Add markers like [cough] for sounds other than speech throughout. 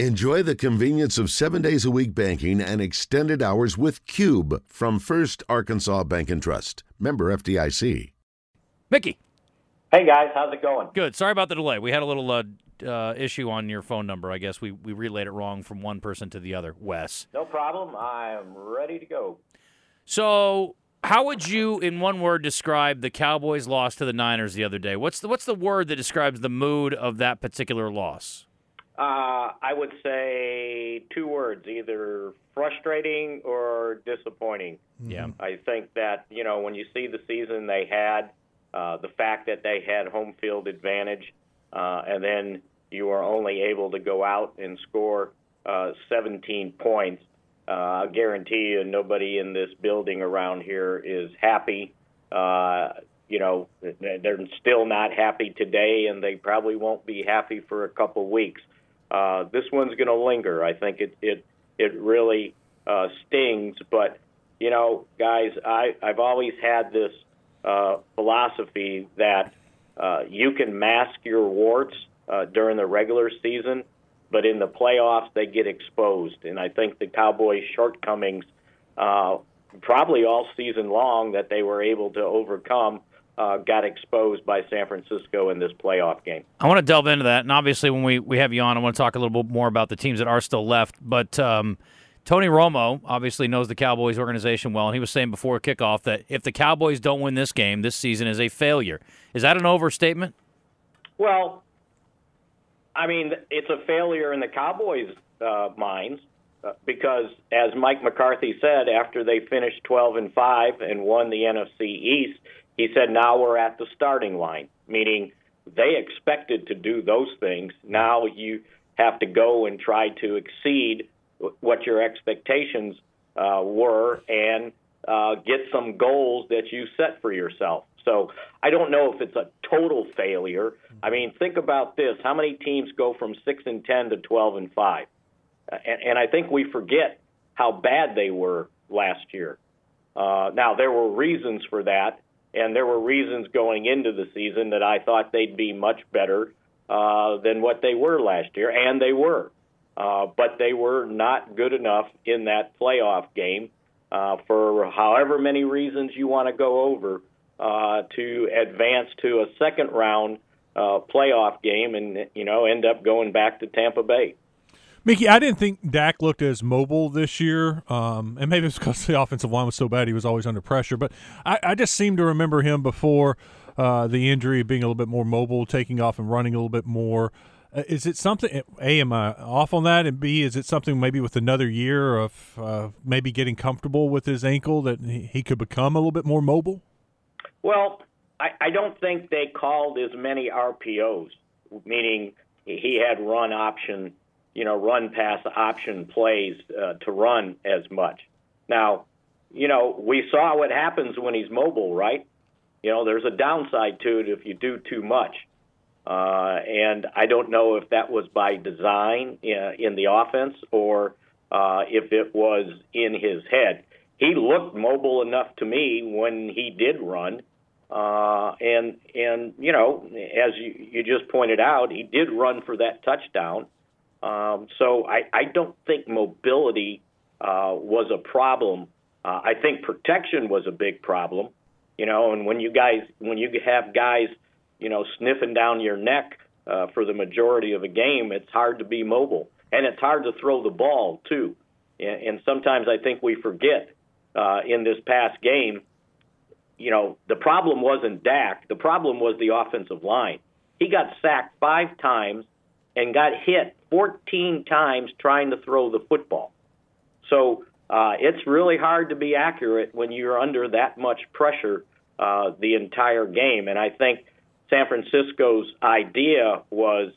Enjoy the convenience of seven days a week banking and extended hours with Cube from First Arkansas Bank and Trust. Member FDIC. Mickey. Hey guys, how's it going? Good. Sorry about the delay. We had a little uh, uh, issue on your phone number. I guess we, we relayed it wrong from one person to the other. Wes. No problem. I'm ready to go. So, how would you, in one word, describe the Cowboys' loss to the Niners the other day? What's the what's the word that describes the mood of that particular loss? Uh, I would say two words: either frustrating or disappointing. Yeah. I think that you know when you see the season they had, uh, the fact that they had home field advantage, uh, and then you are only able to go out and score uh, 17 points. Uh, I guarantee you, nobody in this building around here is happy. Uh, you know, they're still not happy today, and they probably won't be happy for a couple weeks. Uh, this one's going to linger. I think it it it really uh, stings. But you know, guys, I I've always had this uh, philosophy that uh, you can mask your warts uh, during the regular season, but in the playoffs they get exposed. And I think the Cowboys' shortcomings, uh, probably all season long, that they were able to overcome uh, got exposed by San Francisco in this playoff game. I want to delve into that, and obviously, when we, we have you on, I want to talk a little bit more about the teams that are still left. But um, Tony Romo obviously knows the Cowboys organization well, and he was saying before kickoff that if the Cowboys don't win this game, this season is a failure. Is that an overstatement? Well, I mean, it's a failure in the Cowboys' uh, minds because, as Mike McCarthy said, after they finished 12 and five and won the NFC East, he said, now we're at the starting line, meaning they expected to do those things. Now you have to go and try to exceed what your expectations uh, were and uh, get some goals that you set for yourself. So I don't know if it's a total failure. I mean, think about this: how many teams go from six and ten to twelve and five? Uh, and, and I think we forget how bad they were last year. Uh, now there were reasons for that, and there were reasons going into the season that I thought they'd be much better uh, than what they were last year, and they were. Uh, but they were not good enough in that playoff game uh, for however many reasons you want to go over uh, to advance to a second round uh, playoff game and you know end up going back to Tampa Bay. Mickey, I didn't think Dak looked as mobile this year, um, and maybe it's because the [laughs] offensive line was so bad he was always under pressure. But I, I just seem to remember him before uh, the injury being a little bit more mobile, taking off and running a little bit more. Uh, is it something? A, am I off on that? And B, is it something maybe with another year of uh, maybe getting comfortable with his ankle that he, could become a little bit more mobile? Well, I, I don't think they called as many RPOs, meaning he had run option you know, run pass option plays uh, to run as much. Now, you know, we saw what happens when he's mobile, right? You know, there's a downside to it if you do too much. Uh, and I don't know if that was by design in, uh, in the offense or uh, if it was in his head. He looked mobile enough to me when he did run. Uh, and and you know, as you, you just pointed out, he did run for that touchdown. Um, so I, I don't think mobility uh, was a problem. Uh, I think protection was a big problem. You know, and when you guys when you have guys, you know, sniffing down your neck uh, for the majority of a game, it's hard to be mobile, and it's hard to throw the ball too. And, and sometimes I think we forget uh, in this past game. You know, the problem wasn't Dak. The problem was the offensive line. He got sacked five times and got hit 14 times trying to throw the football. So uh, it's really hard to be accurate when you're under that much pressure uh, the entire game. And I think San Francisco's idea was,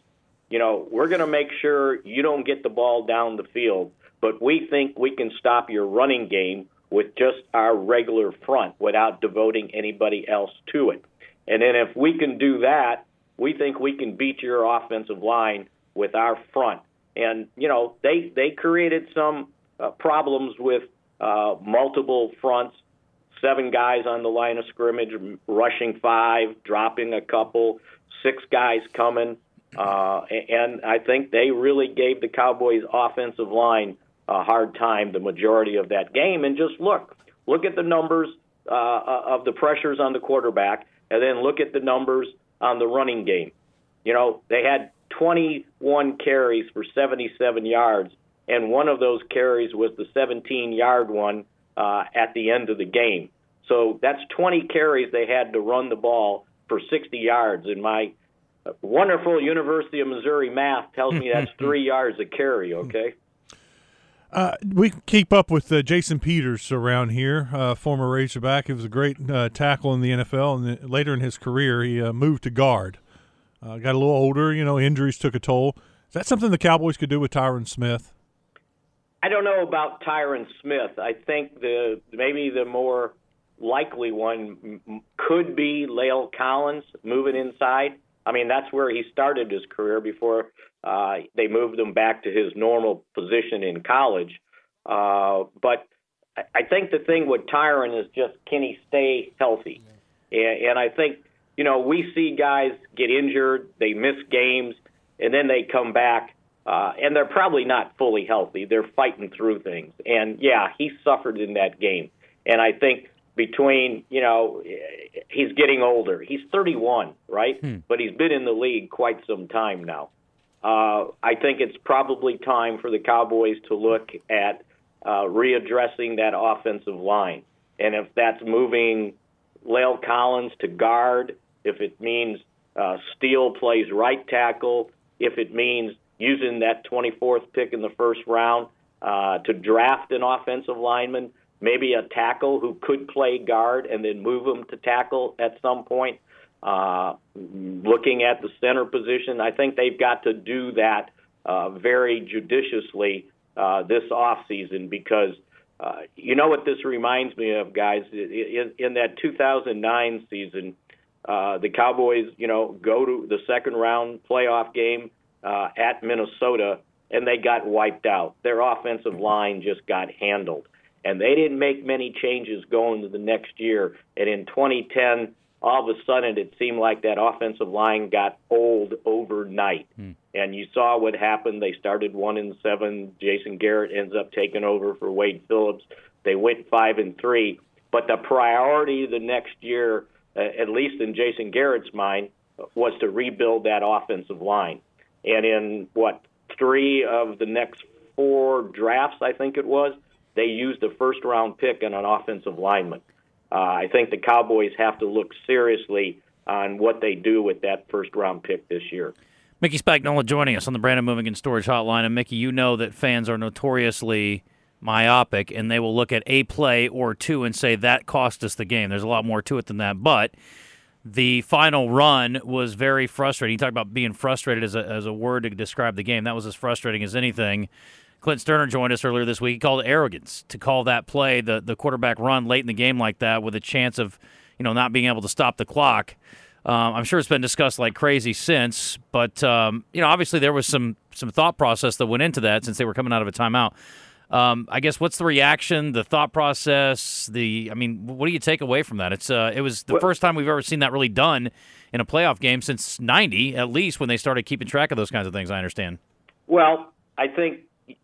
you know, we're going to make sure you don't get the ball down the field, but we think we can stop your running game with just our regular front without devoting anybody else to it. And then if we can do that, we think we can beat your offensive line with our front. And you know, they they created some uh, problems with uh, multiple fronts, seven guys on the line of scrimmage, rushing five, dropping a couple, six guys coming. Uh, and I think they really gave the Cowboys' offensive line a hard time the majority of that game. And just look, look at the numbers uh, uh, of the pressures on the quarterback, and then look at the numbers on the running game. You know, they had 21 carries for 77 yards, and one of those carries was the 17 yard one uh, at the end of the game. So that's 20 carries they had to run the ball for 60 yards. And my wonderful University of Missouri math tells me that's [laughs] three yards a carry, okay? Uh, we keep up with uh, Jason Peters around here, uh, former Razorback. He was a great uh, tackle in the NFL, and later in his career, he uh, moved to guard. Uh, got a little older, you know, injuries took a toll. Is that something the Cowboys could do with Tyron Smith? I don't know about Tyron Smith. I think the maybe the more likely one could be La'el Collins moving inside. I mean, that's where he started his career before uh, they moved him back to his normal position in college. Uh, but I think the thing with Tyron is just can he stay healthy? And, and I think, you know, we see guys get injured, they miss games, and then they come back. Uh, and they're probably not fully healthy. They're fighting through things. And yeah, he suffered in that game. And I think between you know he's getting older. He's 31, right? Hmm. But he's been in the league quite some time now. Uh, I think it's probably time for the Cowboys to look at uh, readdressing that offensive line, and if that's moving La'el Collins to guard, if it means uh, Steele plays right tackle, if it means using that 24th pick in the first round uh, to draft an offensive lineman maybe a tackle who could play guard and then move him to tackle at some point. Uh, looking at the center position, I think they've got to do that uh, very judiciously uh, this offseason because uh, you know what this reminds me of, guys? In, in that 2009 season, uh, the Cowboys, you know, go to the second round playoff game uh, at Minnesota and they got wiped out. Their offensive line just got handled and they didn't make many changes going to the next year. And in 2010, all of a sudden, it seemed like that offensive line got old overnight. Hmm. And you saw what happened. They started one and seven. Jason Garrett ends up taking over for Wade Phillips. They went five and three. But the priority the next year, uh, at least in Jason Garrett's mind, was to rebuild that offensive line. And in what three of the next four drafts, I think it was, they used a first round pick and an offensive lineman. Uh, I think the Cowboys have to look seriously on what they do with that first round pick this year. Mickey Spagnola joining us on the Brandon Moving and Storage Hotline. And Mickey, you know that fans are notoriously myopic and they will look at a play or two and say that cost us the game. There's a lot more to it than that. But the final run was very frustrating. You talk about being frustrated as a, as a word to describe the game. That was as frustrating as anything. Clint Stoerner joined us earlier this week. He called arrogance to call that play, the the quarterback run late in the game like that, with a chance of you know not being able to stop the clock. Um, I'm sure it's been discussed like crazy since, but um, you know obviously there was some some thought process that went into that since they were coming out of a timeout. Um, I guess what's the reaction, the thought process, the I mean, what do you take away from that? It's uh, it was the well, first time we've ever seen that really done in a playoff game since '90, at least when they started keeping track of those kinds of things. I understand. Well, I think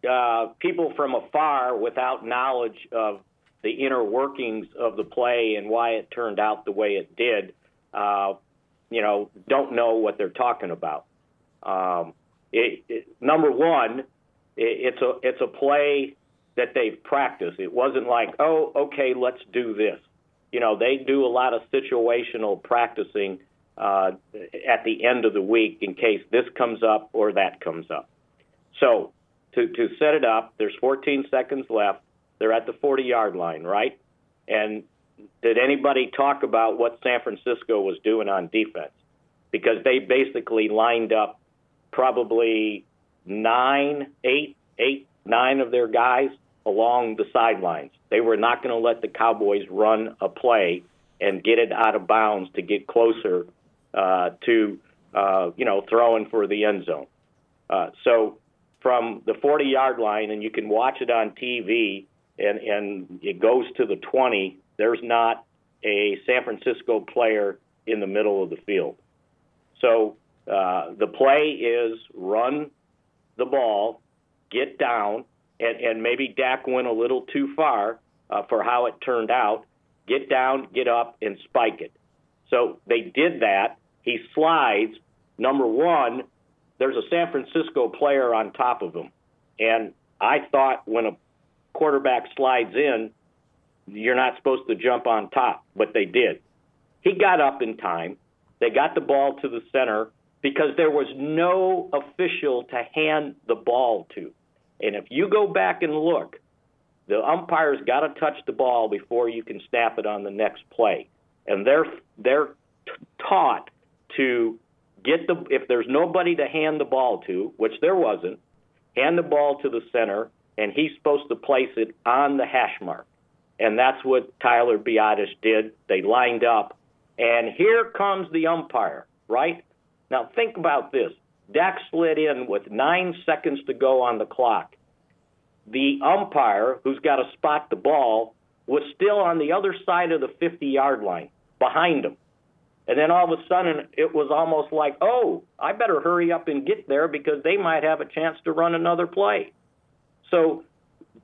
uh, people from afar without knowledge of the inner workings of the play and why it turned out the way it did, uh, you know, don't know what they're talking about. Um, it, it, number one, it, it's a it's a play that they've practiced. It wasn't like, oh, okay, let's do this. You know, they do a lot of situational practicing uh, at the end of the week in case this comes up or that comes up. So to, to set it up. There's 14 seconds left. They're at the 40 yard line, right? And did anybody talk about what San Francisco was doing on defense? Because they basically lined up probably nine, eight, eight, nine of their guys along the sidelines. They were not going to let the Cowboys run a play and get it out of bounds to get closer uh, to, uh, you know, throwing for the end zone. Uh, so from the 40 yard line, and you can watch it on TV, and, and it goes to the 20, there's not a San Francisco player in the middle of the field. So Uh, the play is run the ball, get down, and, and maybe Dak went a little too far uh, for how it turned out. Get down, get up, and spike it. So they did that. He slides. Number one, there's a San Francisco player on top of him. And I thought when a quarterback slides in, you're not supposed to jump on top, but they did. He got up in time. They got the ball to the center because there was no official to hand the ball to. And if you go back and look, the umpire's got to touch the ball before you can snap it on the next play. And they're they're t- taught to get the if there's nobody to hand the ball to, which there wasn't, hand the ball to the center, and he's supposed to place it on the hash mark. And that's what Tyler Biadasz did. They lined up, and here comes the umpire, right? Now think about this. Dak slid in with nine seconds to go on the clock. The umpire, who's got to spot the ball, was still on the other side of the 50 yard line behind him. And then all of a sudden, it was almost like, oh, I better hurry up and get there because they might have a chance to run another play. So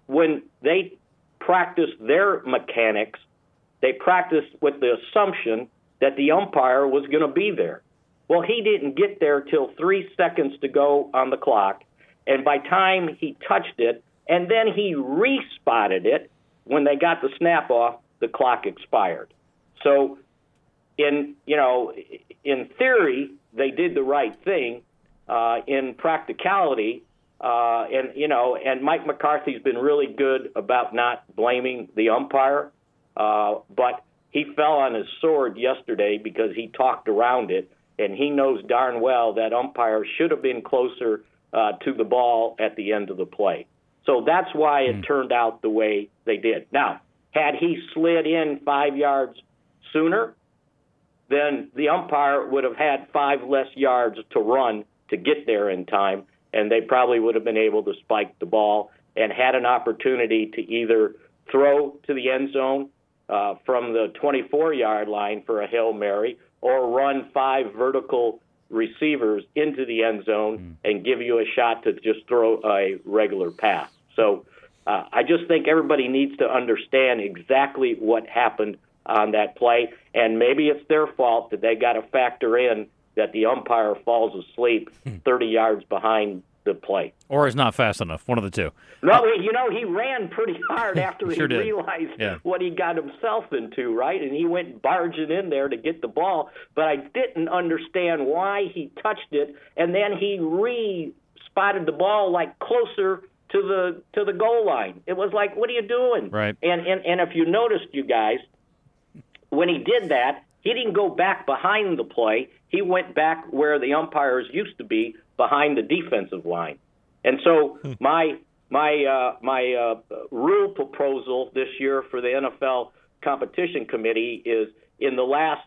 when they practiced their mechanics, they practiced with the assumption that the umpire was going to be there. Well, he didn't get there till three seconds to go on the clock, and by time he touched it, and then he respotted it when they got the snap off, the clock expired. So in you know in theory they did the right thing. Uh, in practicality, uh, and you know, and Mike McCarthy's been really good about not blaming the umpire, uh, but he fell on his sword yesterday because he talked around it, and he knows darn well that umpire should have been closer uh, to the ball at the end of the play. So that's why it mm. turned out the way they did. Now, had he slid in five yards sooner, then the umpire would have had five less yards to run to get there in time, and they probably would have been able to spike the ball and had an opportunity to either throw to the end zone uh, from the 24 yard line for a Hail Mary or run five vertical receivers into the end zone mm. and give you a shot to just throw a regular pass. So uh, I just think everybody needs to understand exactly what happened on that play, and maybe it's their fault that they got to factor in that the umpire falls asleep hmm. 30 yards behind the play. Or is not fast enough. One of the two. No, you know, he ran pretty hard [laughs] after sure he did. realized yeah. what he got himself into, right? And he went barging in there to get the ball. But I didn't understand why he touched it, and then he re spotted the ball like closer to the to the goal line. It was like, what are you doing? Right. And and and if you noticed, you guys, when he did that, he didn't go back behind the play. He went back where the umpires used to be, behind the defensive line. And so hmm. my my uh, my uh, rule proposal this year for the NFL competition committee is in the last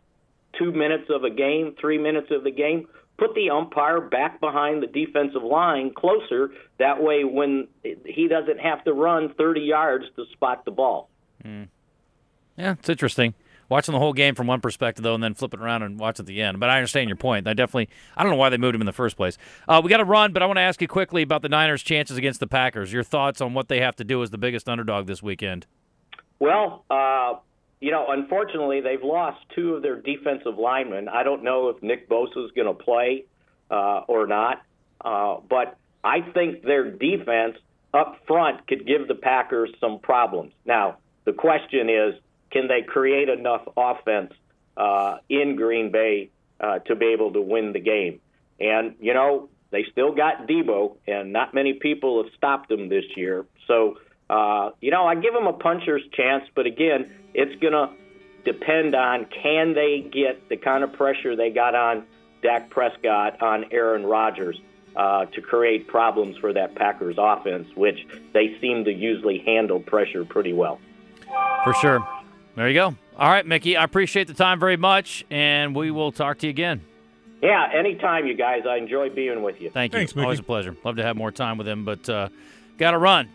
two minutes of a game, three minutes of the game, put the umpire back behind the defensive line closer. That way, when he doesn't have to run 30 yards to spot the ball. Mm. Yeah, it's interesting watching the whole game from one perspective though, and then flipping around and watching at the end. But I understand your point. I definitely I don't know why they moved him in the first place. Uh, we got to run, but I want to ask you quickly about the Niners' chances against the Packers. Your thoughts on what they have to do as the biggest underdog this weekend? Well, uh, you know, unfortunately, they've lost two of their defensive linemen. I don't know if Nick Bosa is going to play uh, or not, uh, but I think their defense up front could give the Packers some problems. Now, the question is can they create enough offense uh, in Green Bay uh, to be able to win the game? And, you know, they still got Deebo, and not many people have stopped them this year. So, uh, you know, I give them a puncher's chance, but again, it's going to depend on can they get the kind of pressure they got on Dak Prescott, on Aaron Rodgers. Uh, to create problems for that Packers offense, which they seem to usually handle pressure pretty well. For sure. There you go. All right, Mickey. I appreciate the time very much, and we will talk to you again. Yeah, anytime, you guys. I enjoy being with you. Thank you. Thanks, Mickey. Always a pleasure. Love to have more time with him, but uh, got to run.